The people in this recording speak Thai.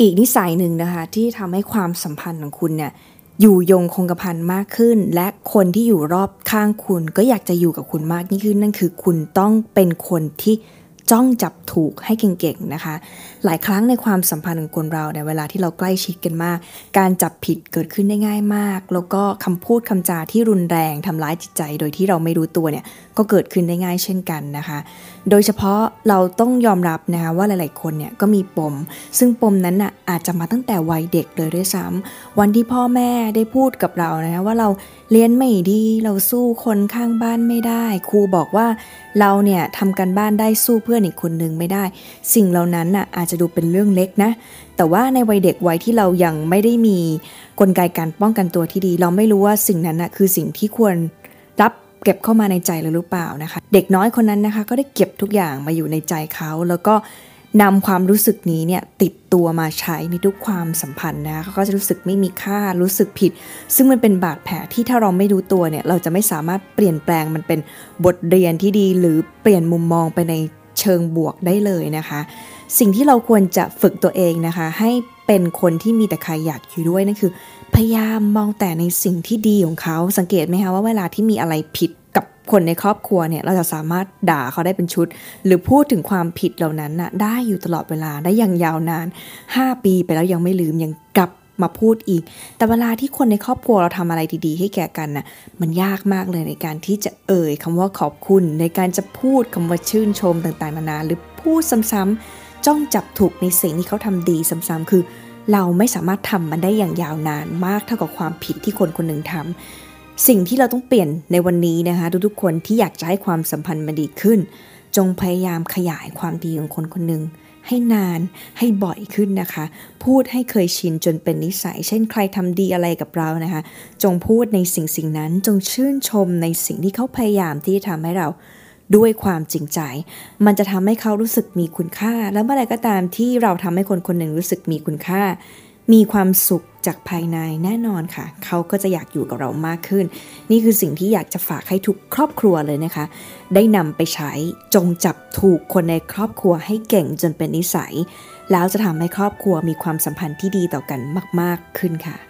อีกนิสัยหนึ่งนะคะที่ทำให้ความสัมพันธ์ของคุณเนี่ยอยู่ยงคงกระพันมากขึ้น และคนที่อยู่รอบข้างคุณก็อยากจะอยู่กับคุณมากยิ่งขึ้นนั่นคือ คุณต้องเป็นคนที่ จ้องจับถูกให้เก่งๆนะคะ หลายครั้งในความสัมพันธ์ของคนเราในเวลาที่เราใกล้ชิดกันมาก การจับผิดเกิดขึ้นได้ง่ายมาก แล้วก็คำพูดคำจาที่รุนแรงทำร้ายจิตใจ โดยที่เราไม่รู้ตัวเนี่ยก็เกิดขึ้นได้ง่ายเช่นกันนะคะ โดยเฉพาะเราต้องยอมรับนะคะว่าหลายๆคนเนี่ยก็มีปม ซึ่งปมนั้นน่ะอาจจะมาตั้งแต่วัยเด็กเลยด้วยซ้ำวันที่พ่อแม่ได้พูดกับเรานะะว่าเราเรียนไม่ดีเราสู้คนข้างบ้านไม่ได้ ครูบอกว่าเราเนี่ยทำกันบ้านได้สู้เพื่อนอีกคนนึงไม่ได้ สิ่งเหล่านั้นน่ะอาจจะดูเป็นเรื่องเล็กนะ แต่ว่าในวัยเด็กวัยที่เรายังไม่ได้มีกลไกการป้องกันตัวที่ดี เราไม่รู้ว่าสิ่งนั้นน่ะคือสิ่งที่ควรรับเก็บเข้ามาในใจเราหรือเปล่านะคะ เด็กน้อยคนนั้นนะคะ ก็ได้เก็บทุกอย่างมาอยู่ในใจเขาแล้วก็นำความรู้สึกนี้เนี่ยติดตัวมาใช้ในทุกความสัมพันธ์นะเขาก็จะรู้สึกไม่มีค่ารู้สึกผิด ซึ่งมันเป็นบาดแผลที่ถ้าเราไม่รู้ตัวเนี่ยเราจะไม่สามารถเปลี่ยนแปลงมันเป็นบทเรียนที่ดี หรือเปลี่ยนมุมมองไปใน เชิงบวกได้เลยนะคะ สิ่งที่เราควรจะฝึกตัวเองนะคะ ให้เป็นคนที่มีแต่ใครอยากอยู่ด้วยนั่นคือ พยายามมองแต่ในสิ่งที่ดีของเขาสังเกตไหมคะว่าเวลาที่มีอะไรผิดกับคนในครอบครัวเนี่ยเราจะสามารถด่าเขาได้เป็นชุด หรือพูดถึงความผิดเหล่านั้นน่ะได้อยู่ตลอดเวลาได้อย่างยาวนาน 5 ปีไปแล้วยังไม่ลืมยังกลับ มาพูดอีก แต่เวลาที่คนในครอบครัวเราทำอะไรดีๆ ให้แก่กันน่ะมันยากมากเลยในการที่จะเอ่ยคำว่าขอบคุณ ในการจะพูดคำว่าชื่นชมต่างๆนานาหรือพูดซ้ำๆจ้องจับถูกในสิ่งที่เขาทำดีซ้ำๆคือ เราไม่สามารถทำมันได้อย่างยาวนานมากเท่ากับความผิดที่คนคนหนึ่งทำสิ่งที่เราต้องเปลี่ยนในวันนี้นะคะ ทุกๆคนที่อยากจะให้ความสัมพันธ์มันดีขึ้น จงพยายามขยายความดีของคนคนหนึ่ง ให้นานให้บ่อยขึ้นนะคะ พูดให้เคยชินจนเป็นนิสัย เช่นใครทำดีอะไรกับเรานะคะ จงพูดในสิ่งสิ่งนั้นจงชื่นชมในสิ่งที่เขาพยายามที่จะทำให้เราด้วยความจริงใจ มันจะทำให้เขารู้สึกมีคุณค่า แล้วเมื่อไรก็ตามที่เราทำให้คนคนหนึ่งรู้สึกมีคุณค่า มีความสุขจากภายในแน่นอนค่ะ เขาก็จะอยากอยู่กับเรามากขึ้น นี่คือสิ่งที่อยากจะฝากให้ทุกครอบครัวเลยนะคะ ได้นำไปใช้จงจับถูกคนในครอบครัวให้เก่งจนเป็นนิสัย แล้วจะทำให้ครอบครัวมีความสัมพันธ์ที่ดีต่อกันมาก ๆขึ้นค่ะ